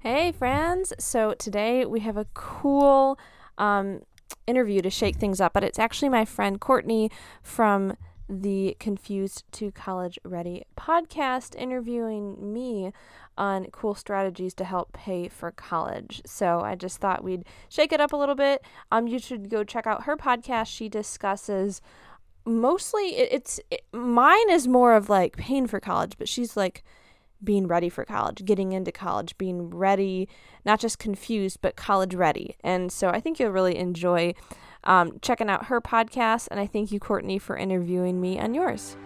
Hey, friends. So today we have a cool um, interview to shake things up, but it's actually my friend Courtney from the Confused to College Ready podcast interviewing me on cool strategies to help pay for college. So I just thought we'd shake it up a little bit. Um, you should go check out her podcast. She discusses mostly it, it's it, mine is more of like paying for college, but she's like being ready for college, getting into college, being ready, not just confused, but college ready. And so I think you'll really enjoy um, checking out her podcast. And I thank you, Courtney, for interviewing me on yours.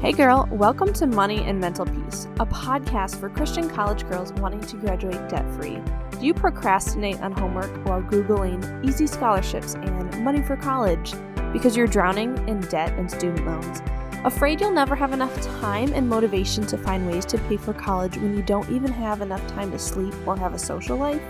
Hey, girl, welcome to Money and Mental Peace, a podcast for Christian college girls wanting to graduate debt free. Do you procrastinate on homework while Googling easy scholarships and money for college because you're drowning in debt and student loans? Afraid you'll never have enough time and motivation to find ways to pay for college when you don't even have enough time to sleep or have a social life?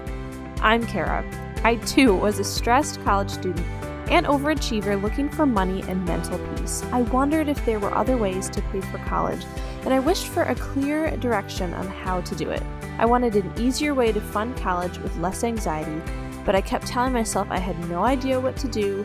I'm Kara. I too was a stressed college student and overachiever looking for money and mental peace. I wondered if there were other ways to pay for college, and I wished for a clear direction on how to do it. I wanted an easier way to fund college with less anxiety, but I kept telling myself I had no idea what to do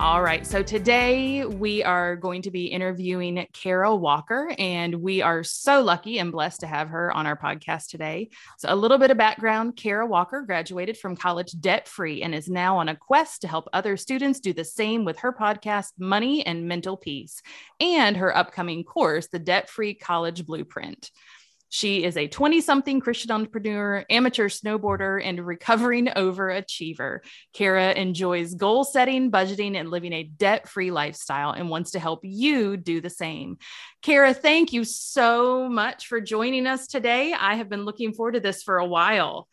All right. So today we are going to be interviewing Kara Walker, and we are so lucky and blessed to have her on our podcast today. So, a little bit of background Kara Walker graduated from college debt free and is now on a quest to help other students do the same with her podcast, Money and Mental Peace, and her upcoming course, The Debt Free College Blueprint. She is a 20 something Christian entrepreneur, amateur snowboarder, and recovering overachiever. Kara enjoys goal setting, budgeting, and living a debt free lifestyle and wants to help you do the same. Kara, thank you so much for joining us today. I have been looking forward to this for a while.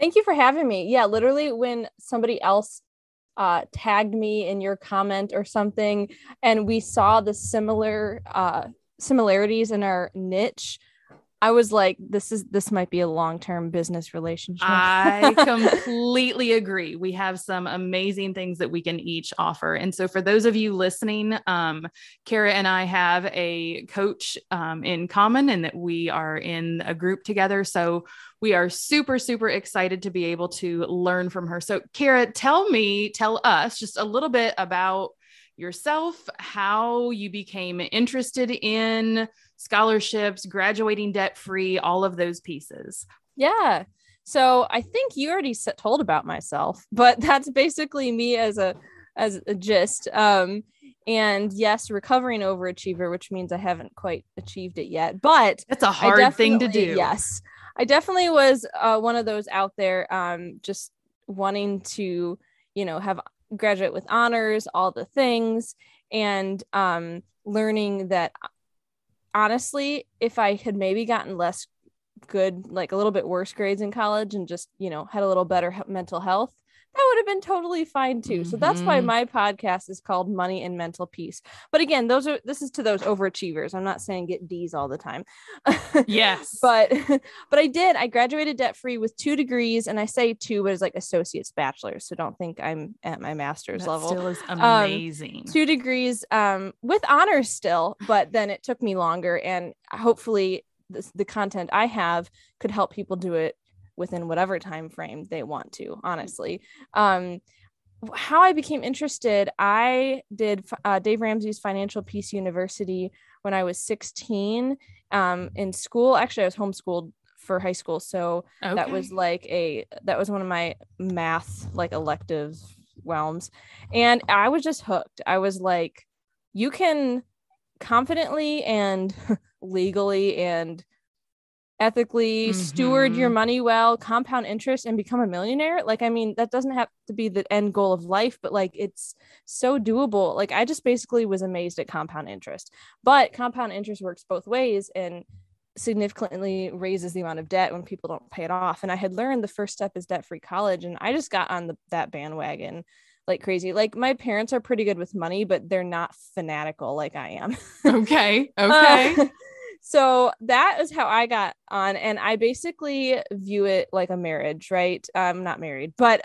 Thank you for having me. Yeah, literally, when somebody else uh, tagged me in your comment or something, and we saw the similar uh, similarities in our niche I was like, this is this might be a long-term business relationship. I completely agree. We have some amazing things that we can each offer. And so for those of you listening, um, Kara and I have a coach um, in common and that we are in a group together. So we are super, super excited to be able to learn from her. So Kara, tell me, tell us just a little bit about yourself, how you became interested in scholarships, graduating debt free, all of those pieces. Yeah. So I think you already told about myself, but that's basically me as a as a gist. Um, and yes, recovering overachiever, which means I haven't quite achieved it yet, but it's a hard thing to do. Yes, I definitely was uh, one of those out there, um, just wanting to, you know, have graduate with honors, all the things, and um, learning that honestly, if I had maybe gotten less good, like a little bit worse grades in college and just, you know, had a little better mental health, that would have been totally fine too. Mm-hmm. So that's why mm-hmm. my podcast is called Money and Mental Peace. But again, those are this is to those overachievers. I'm not saying get D's all the time. yes. but but I did. I graduated debt free with two degrees, and I say two, but it's like associate's bachelor's. So don't think I'm at my master's that level. Still is um, amazing. Um, two degrees um with honors still, but then it took me longer and hopefully this, the content I have could help people do it within whatever time frame they want to honestly. Um how i became interested i did uh, dave ramsey's financial peace university when i was 16 um in school. Actually i was homeschooled for high school so okay. that was like a that was one of my math like elective realms. And i was just hooked. I was like you can confidently and legally and ethically mm-hmm. steward your mm-hmm. money well compound interest and become a millionaire like i mean that doesn't have to be the end goal of life but like it's so doable like i just basically was amazed at compound interest but compound interest works both ways and significantly raises the amount of debt when people don't pay it off. And I had learned the first step is debt free college. And I just got on the, that bandwagon like crazy. Like my parents are pretty good with money, but they're not fanatical like I am. okay. Okay. Uh, so that is how I got on. And I basically view it like a marriage, right? I'm not married, but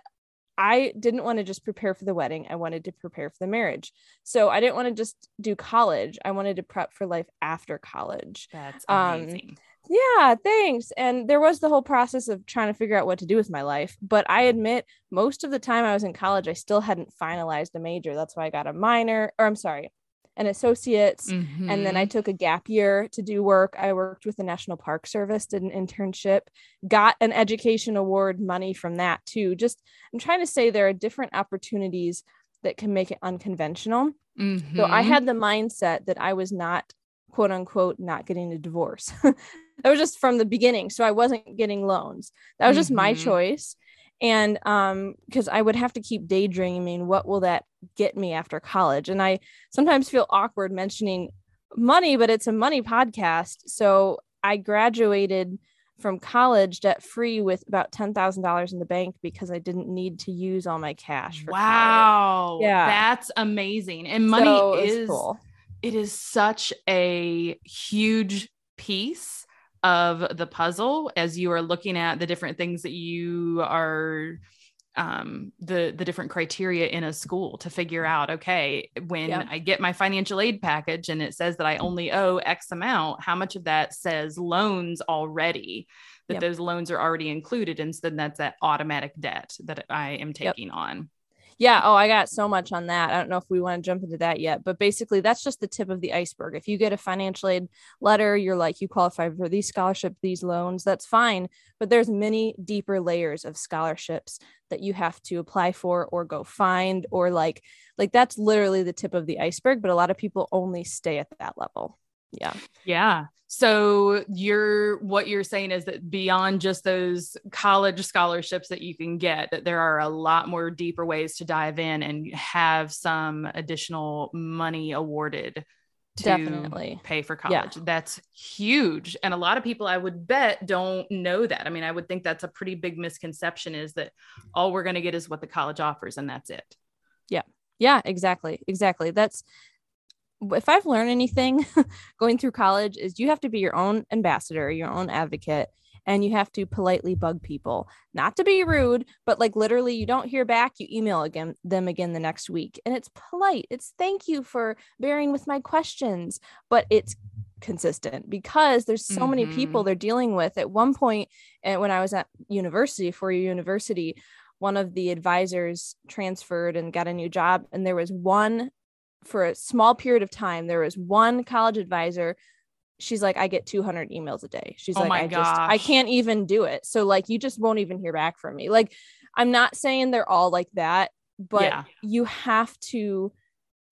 I didn't want to just prepare for the wedding. I wanted to prepare for the marriage. So I didn't want to just do college. I wanted to prep for life after college. That's um, amazing. Um, yeah, thanks. And there was the whole process of trying to figure out what to do with my life. But I admit, most of the time I was in college, I still hadn't finalized a major. That's why I got a minor, or I'm sorry, an associate's mm-hmm. and then i mm-hmm. took a gap year to do work i worked with the national park service did an internship got an education award money from that too just i'm trying to say there are different opportunities that can make it unconventional mm-hmm. so i mm-hmm. had the mindset that i was not quote unquote not getting a divorce that was just from the beginning so i wasn't getting loans that was just mm-hmm. my choice and um because i would have to keep daydreaming what will that get me after college and i sometimes feel awkward mentioning money but it's a money podcast so i graduated from college debt free with about $10,000 in the bank because I didn't need to use all my cash. wow. College. Yeah. That's amazing. And money so is cool. it is such a huge piece of the puzzle as you are looking at the different things that you are um, the the different criteria in a school to figure out okay when i get my financial aid package and it says that i only owe x amount how much of that says loans already that yep. those loans are already included and so then that's that automatic debt that i am taking yep. on yeah. Oh, I got so much on that. I don't know if we want to jump into that yet, but basically, that's just the tip of the iceberg. If you get a financial aid letter, you're like, you qualify for these scholarships, these loans, that's fine. But there's many deeper layers of scholarships that you have to apply for or go find, or like, like that's literally the tip of the iceberg. But a lot of people only stay at that level. Yeah. Yeah. So you're what you're saying is that beyond just those college scholarships that you can get, that there are a lot more deeper ways to dive in and have some additional money awarded to definitely pay for college. Yeah. That's huge. And a lot of people I would bet don't know that. I mean, I would think that's a pretty big misconception is that all we're going to get is what the college offers and that's it. Yeah. Yeah, exactly. Exactly. That's if I've learned anything going through college is you have to be your own ambassador, your own advocate, and you have to politely bug people. Not to be rude, but like literally you don't hear back, you email again them again the next week. And it's polite. It's thank you for bearing with my questions, but it's consistent because there's so mm-hmm. many people mm-hmm. they're dealing with. At one point, and eh, when I was at university, for university, one of the advisors transferred and got a new job and there was one for a small period of time there was one college advisor. She's like i get 200 emails a day. She's oh like i gosh. just i can't even do it. So like you just won't even hear back from me. Like i'm not saying they're all like that but yeah. you have to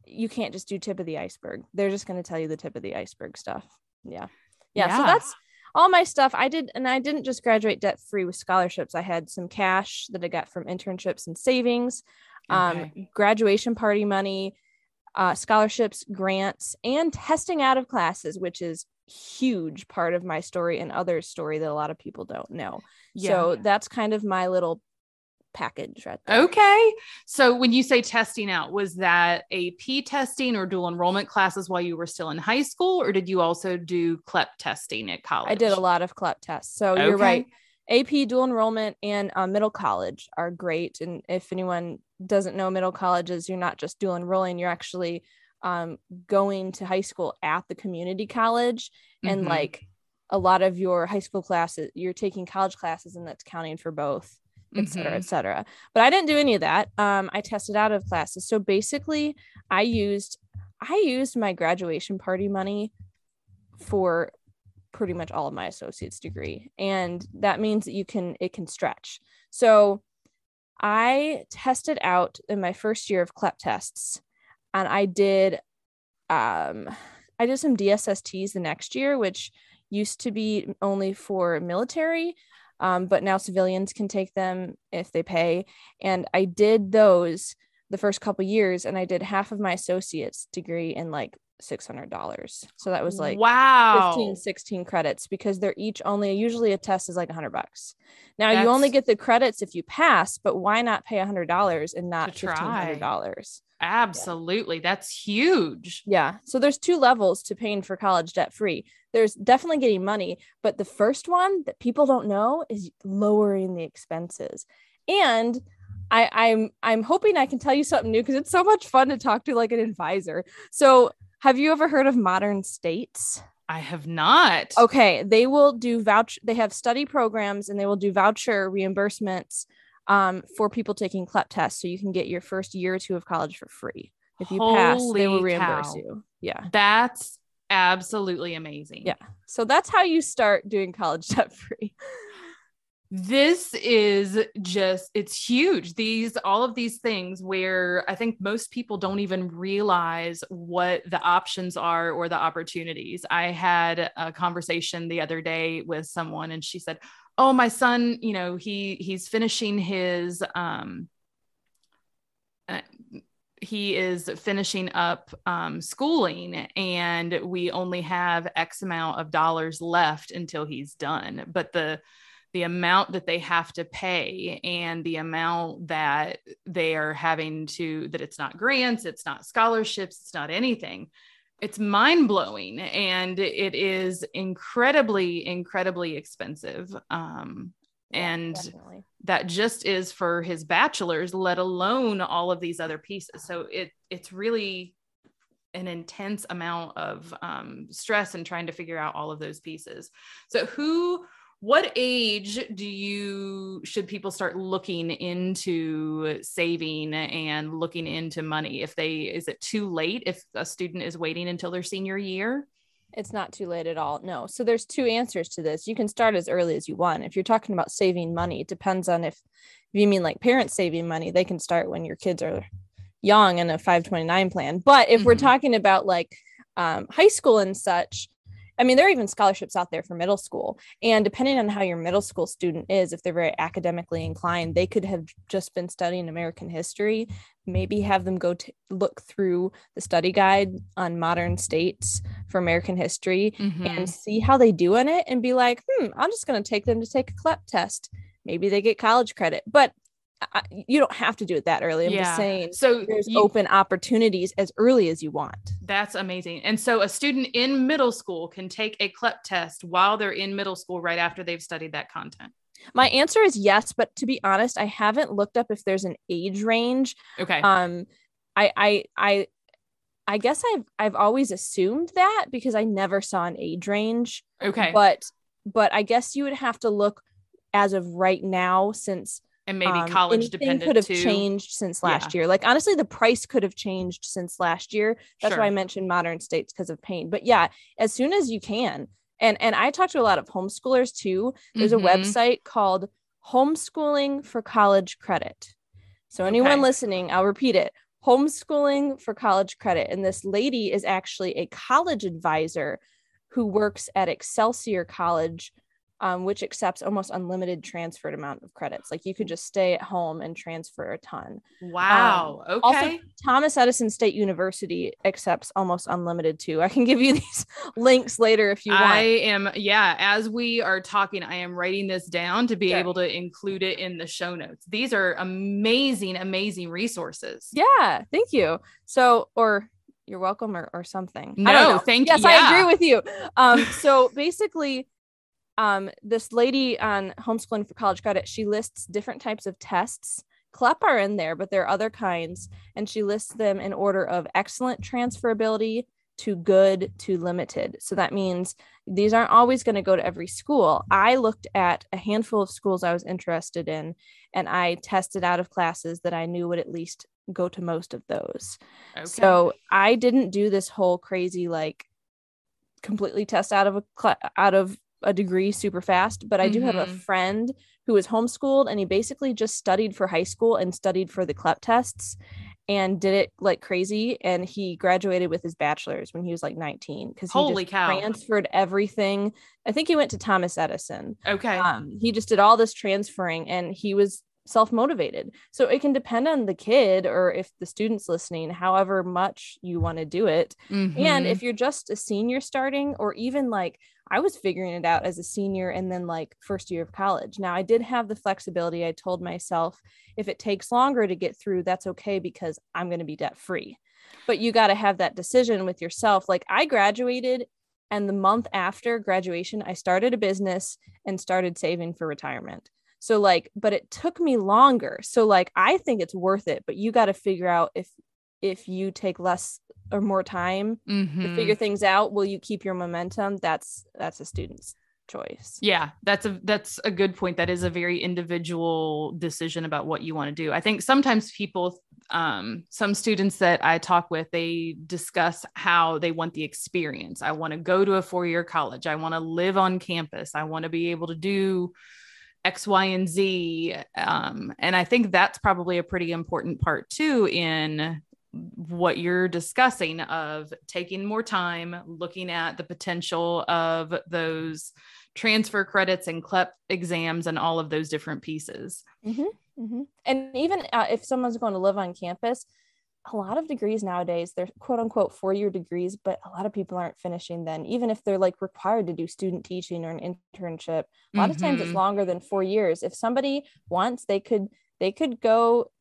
you can't just do tip of the iceberg. They're just going to tell you the tip of the iceberg stuff. Yeah. yeah yeah. so that's all my stuff. I did and i didn't just graduate debt free with scholarships. I had some cash that i got from internships and savings um, okay. um graduation party money uh, scholarships, grants, and testing out of classes, which is huge part of my story and other story that a lot of people don't know. Yeah. So that's kind of my little package right there. Okay. So when you say testing out, was that AP testing or dual enrollment classes while you were still in high school, or did you also do CLEP testing at college? I did a lot of CLEP tests. So okay. you're right. AP dual enrollment and uh, middle college are great. And if anyone doesn't know middle colleges, you're not just dual enrolling, you're actually um, going to high school at the community college. And mm-hmm. like a lot of your high school classes, you're taking college classes and that's counting for both, et cetera, mm-hmm. et cetera. But I didn't do any of that. Um, I tested out of classes. So basically, I used I used my graduation party money for pretty much all of my associate's degree and that means that you can it can stretch so i tested out in my first year of clep tests and i did um i did some dssts the next year which used to be only for military um, but now civilians can take them if they pay. And i did those the first couple years and i did half of my associate's degree in like $600 so that was like wow. 15 16 credits because they're each only usually a test is like 100 bucks. Now That's- you only get the credits if you pass but why not pay $100 and not $1500 absolutely. That's huge. Yeah. So there's two levels to paying for college debt free. There's definitely getting money but the first one that people don't know is lowering the expenses. And I, I'm I'm hoping I can tell you something new because it's so much fun to talk to like an advisor. So have you ever heard of modern states? i have not Okay, they will do voucher. They have study programs and they will do voucher reimbursements um, for people taking CLEP tests, so you can get your first year or two of college for free. If you pass, they will reimburse cow. you. Yeah, that's absolutely amazing Yeah. so that's how you start doing college debt free. This is just it's huge. These all of these things where i think most people don't even realize what the options are or the opportunities. I had a conversation the other day with someone and she said oh my son you know he he's finishing his um uh, he is finishing up um, schooling and we only have x amount of dollars left until he's done. But the the amount that they have to pay and the amount that they are having to that it's not grants it's not scholarships it's not anything. It's mind blowing and it is incredibly incredibly expensive um and Definitely. that just is for his bachelor's let alone all of these other pieces. So it it's really an intense amount of um, stress and trying to figure out all of those pieces. So who what age do you should people start looking into saving and looking into money if they is it too late if a student is waiting until their senior year It's not too late at all. No. So there's two answers to this. You can start as early as you want. If you're talking about saving money, it depends on if, if you mean like parents saving money, they can start when your kids are young in a 529 plan. But if we're Mhm. talking about like um, high school and such, I mean, there are even scholarships out there for middle school. And depending on how your middle school student is, if they're very academically inclined, they could have just been studying American history. Maybe have them go to look through the study guide on modern states for American history Mhm. and see how they do on it and be like, hmm, I'm just going to take them to take a CLEP test. Maybe they get college credit, but I, you don't have to do it that early. I'm Yeah. just saying so there's you- open opportunities as early as you want. That's amazing. And so a student in middle school can take a CLEP test while they're in middle school right after they've studied that content. My answer is yes, but to be honest, I haven't looked up if there's an age range. Okay. Um, I, I, I, I guess I've I've always assumed that because I never saw an age range. okay. But but I guess you would have to look as of right now since and maybe um, college dependent could have too. changed since last year. Like honestly, the price could have changed since last year. That's Sure. why I mentioned modern states because of pain. But yeah, as soon as you can. And and I talk to a lot of homeschoolers too. There's Mhm. a website called Homeschooling for College Credit. So anyone Okay. listening, I'll repeat it. Homeschooling for College Credit. And this lady is actually a college advisor who works at Excelsior College, um, which accepts almost unlimited transferred amount of credits. Like you could just stay at home and transfer a ton. Wow. Um, also- okay. Thomas Edison State University accepts almost unlimited too. I can give you these links later if you want. I am, yeah, as we are talking, I am writing this down to be Sure. able to include it in the show notes. These are amazing, amazing resources. Yeah, thank you. So, or you're welcome, or, or something. I don't No, thank yes, you. I Yeah. agree with you. Um, so basically, um, this lady on homeschooling for college credit, she lists different types of tests. CLEP are in there, but there are other kinds, and she lists them in order of excellent transferability to good to limited. So that means these aren't always going to go to every school. I looked at a handful of schools I was interested in, and I tested out of classes that I knew would at least go to most of those. Okay. So I didn't do this whole crazy like completely test out of a cl- out of a degree super fast, but I do have a Mhm. friend who was homeschooled and he basically just studied for high school and studied for the CLEP tests and did it like crazy and he graduated with his bachelor's when he was like 19 because he Holy just cow. transferred everything. I think he went to Thomas Edison okay. um, he just did all this transferring and he was self motivated. So it can depend on the kid or if the student's listening, however much you want to do it. Mm-hmm. And if you're just a senior starting, or even like I was figuring it out as a senior and then like first year of college. Now I did have the flexibility. I told myself if it takes longer to get through, that's okay because I'm going to be debt free. But you got to have that decision with yourself. Like I graduated and the month after graduation, I started a business and started saving for retirement. So like, but it took me longer. So like I think it's worth it, but you got to figure out if if you take less or more time mm-hmm. to figure things out, will you keep your momentum? That's that's a student's choice. Yeah, that's a that's a good point. That is a very individual decision about what you want to do. I think sometimes people um some students that I talk with, they discuss how they want the experience. I want to go to a four-year college. I want to live on campus. I want to be able to do X, Y, and Z. Um, and I think that's probably a pretty important part too in what you're discussing of taking more time, looking at the potential of those transfer credits and CLEP exams and all of those different pieces. Mm-hmm, mm-hmm. And even uh, if someone's going to live on campus, a lot of degrees nowadays they're quote unquote four year degrees but a lot of people aren't finishing then even if they're like required to do student teaching or an internship a lot mm-hmm. of times it's mm-hmm. longer than four years if somebody wants they could they could go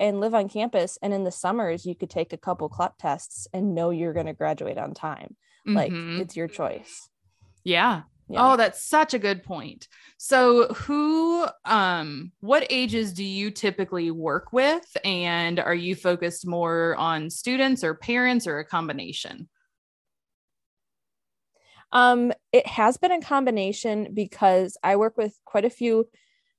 and live on campus and in the summers you could take a couple CLEP tests and know you're going to graduate on time mm-hmm. like it's your choice yeah yeah. Oh, that's such a good point. So, who, um, what ages do you typically work with? And are you focused more on students or parents or a combination? Um, it has been a combination because I work with quite a few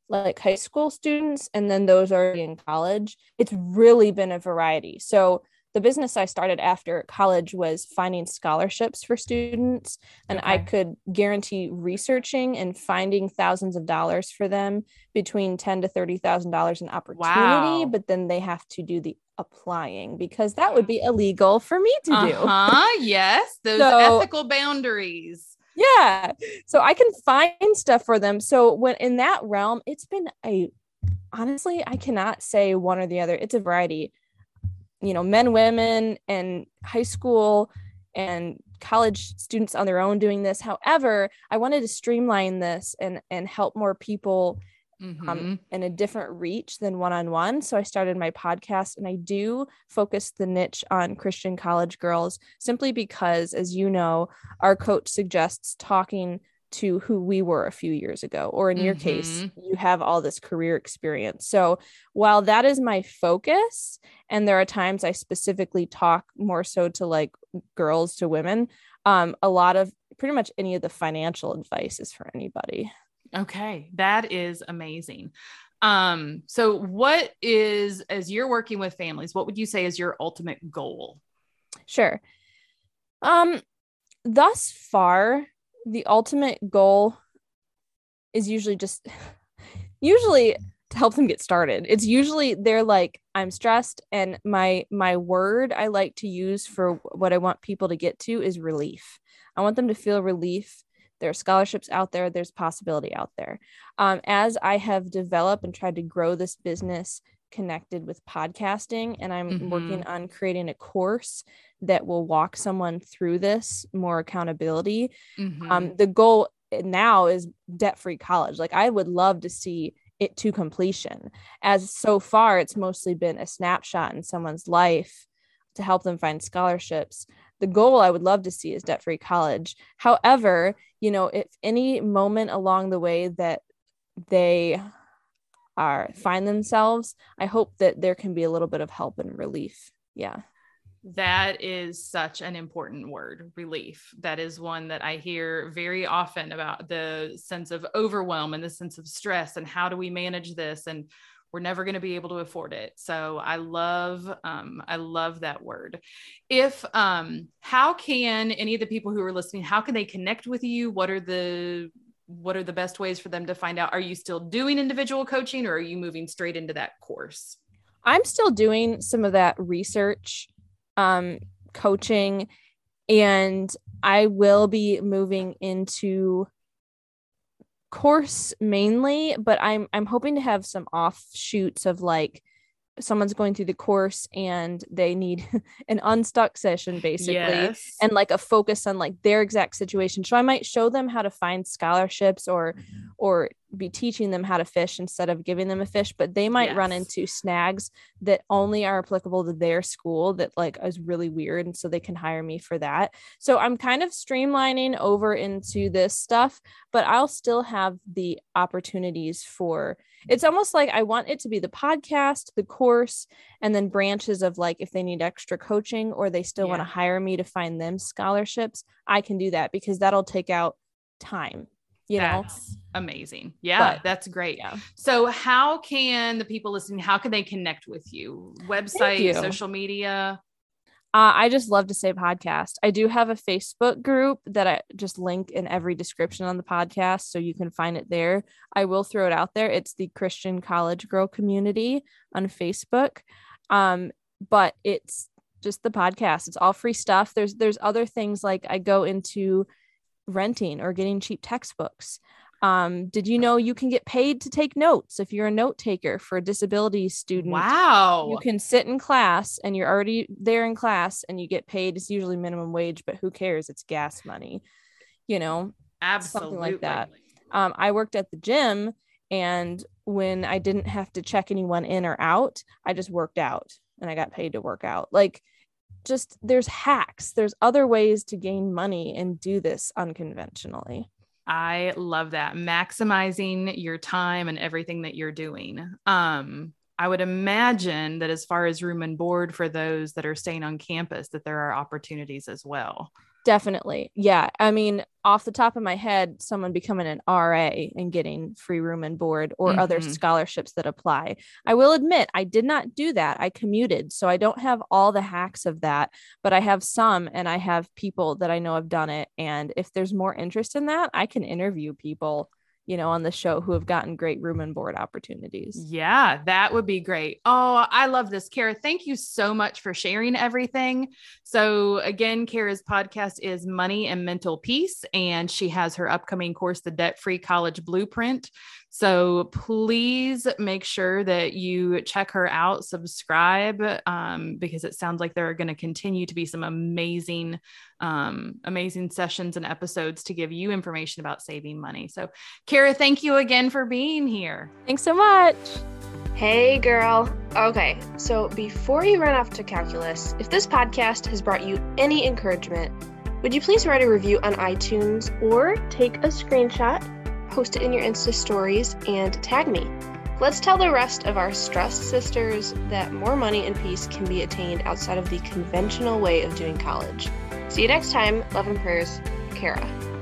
like high school students and then those already in college. It's really been a variety. So, the business I started after college was finding scholarships for students, and okay. I could guarantee researching and finding thousands of dollars for them between ten to thirty thousand dollars in opportunity. Wow. But then they have to do the applying because that would be illegal for me to do. Uh-huh. Yes, those so, ethical boundaries. Yeah, so I can find stuff for them. So when in that realm, it's been a honestly, I cannot say one or the other. It's a variety you know men women and high school and college students on their own doing this however i wanted to streamline this and and help more people mm-hmm. um, in a different reach than one-on-one so i started my podcast and i do focus the niche on christian college girls simply because as you know our coach suggests talking to who we were a few years ago or in mm-hmm. your case mm-hmm. you have all this career experience so while that is my focus and there are times i specifically talk more so to like girls to women um a lot of pretty much any of the financial advice is for anybody okay that is amazing um so what is as you're working with families what would you say is your ultimate goal sure um thus far the ultimate goal is usually just usually to help them get started. It's usually they're like I'm stressed and my my word I like to use for what I want people to get to is relief. I want them to feel relief. There are scholarships out there, there's possibility out there. Um, as I have developed and tried to grow this business connected with podcasting and i'm mm-hmm. working on creating a course that will walk someone through this more accountability mm-hmm. um, the goal now is debt free college like i would love to see it to completion as so far it's mostly been a snapshot in someone's life to help them find scholarships the goal i would love to see is debt free college. However you know if any moment along the way that they are find themselves i hope that there can be a little bit of help and relief. Yeah. That is such an important word relief. That is one that i hear very often about the sense of overwhelm and the sense of stress and how do we manage this? And we're never going to be able to afford it. So i love um, i love that word. If um, how can any of the people who are listening how can they connect with you? What are the what are the best ways for them to find out? Are you still doing individual coaching or are you moving straight into that course? I'm still doing some of that research um, coaching and i will be moving into course mainly, but I'm I'm hoping to have some offshoots of like someone's going through the course and they need an unstuck session basically Yes. and like a focus on like their exact situation so i might show them how to find scholarships or mm-hmm. or be teaching them how to fish instead of giving them a fish but they might run into snags that only are applicable to their school that like is really weird and so they can hire me for that. So i'm kind of streamlining over into this stuff but i'll still have the opportunities for it's almost like I want it to be the podcast, the course, and then branches of like if they need extra coaching or they still want to hire me to find them scholarships, I can do that because that'll take out time, you know? That's amazing. Yeah, But- that's great. Yeah. So, how can the people listening? How can they connect with you? Website, you. social media. Uh, I just love to say podcast. I do have a Facebook group that I just link in every description on the podcast, so you can find it there. I will throw it out there. It's the Christian College Girl Community on Facebook, um, but it's just the podcast. It's all free stuff. There's there's other things like I go into renting or getting cheap textbooks. Um, did you know you can get paid to take notes if you're a note taker for a disability student? Wow. you can sit in class and you're already there in class and you get paid it's usually minimum wage but who cares it's gas money you know Absolutely. something like that. um, i worked at the gym and when i didn't have to check anyone in or out i just worked out and i got paid to work out like just there's hacks there's other ways to gain money and do this unconventionally I love that. Maximizing your time and everything that you're doing. Um, I would imagine that as far as room and board for those that are staying on campus, that there are opportunities as well. Definitely. Yeah. I mean, off the top of my head, someone becoming an RA and getting free room and board or other Mhm. scholarships that apply. I will admit, I did not do that. I commuted. So I don't have all the hacks of that, but I have some and I have people that I know have done it. And if there's more interest in that, I can interview people, you know, on the show who have gotten great room and board opportunities. Yeah, that would be great. Oh, I love this. Kara, thank you so much for sharing everything. So, again, Kara's podcast is Money and Mental Peace, and she has her upcoming course, The Debt Free College Blueprint. So, please make sure that you check her out, subscribe, um, because it sounds like there are going to continue to be some amazing, um, amazing sessions and episodes to give you information about saving money. So, Kara, thank you again for being here. Thanks so much. Hey, girl. Okay, so before you run off to calculus, if this podcast has brought you any encouragement, would you please write a review on iTunes or take a screenshot, post it in your Insta stories, and tag me? Let's tell the rest of our stressed sisters that more money and peace can be attained outside of the conventional way of doing college. See you next time. Love and prayers, Kara.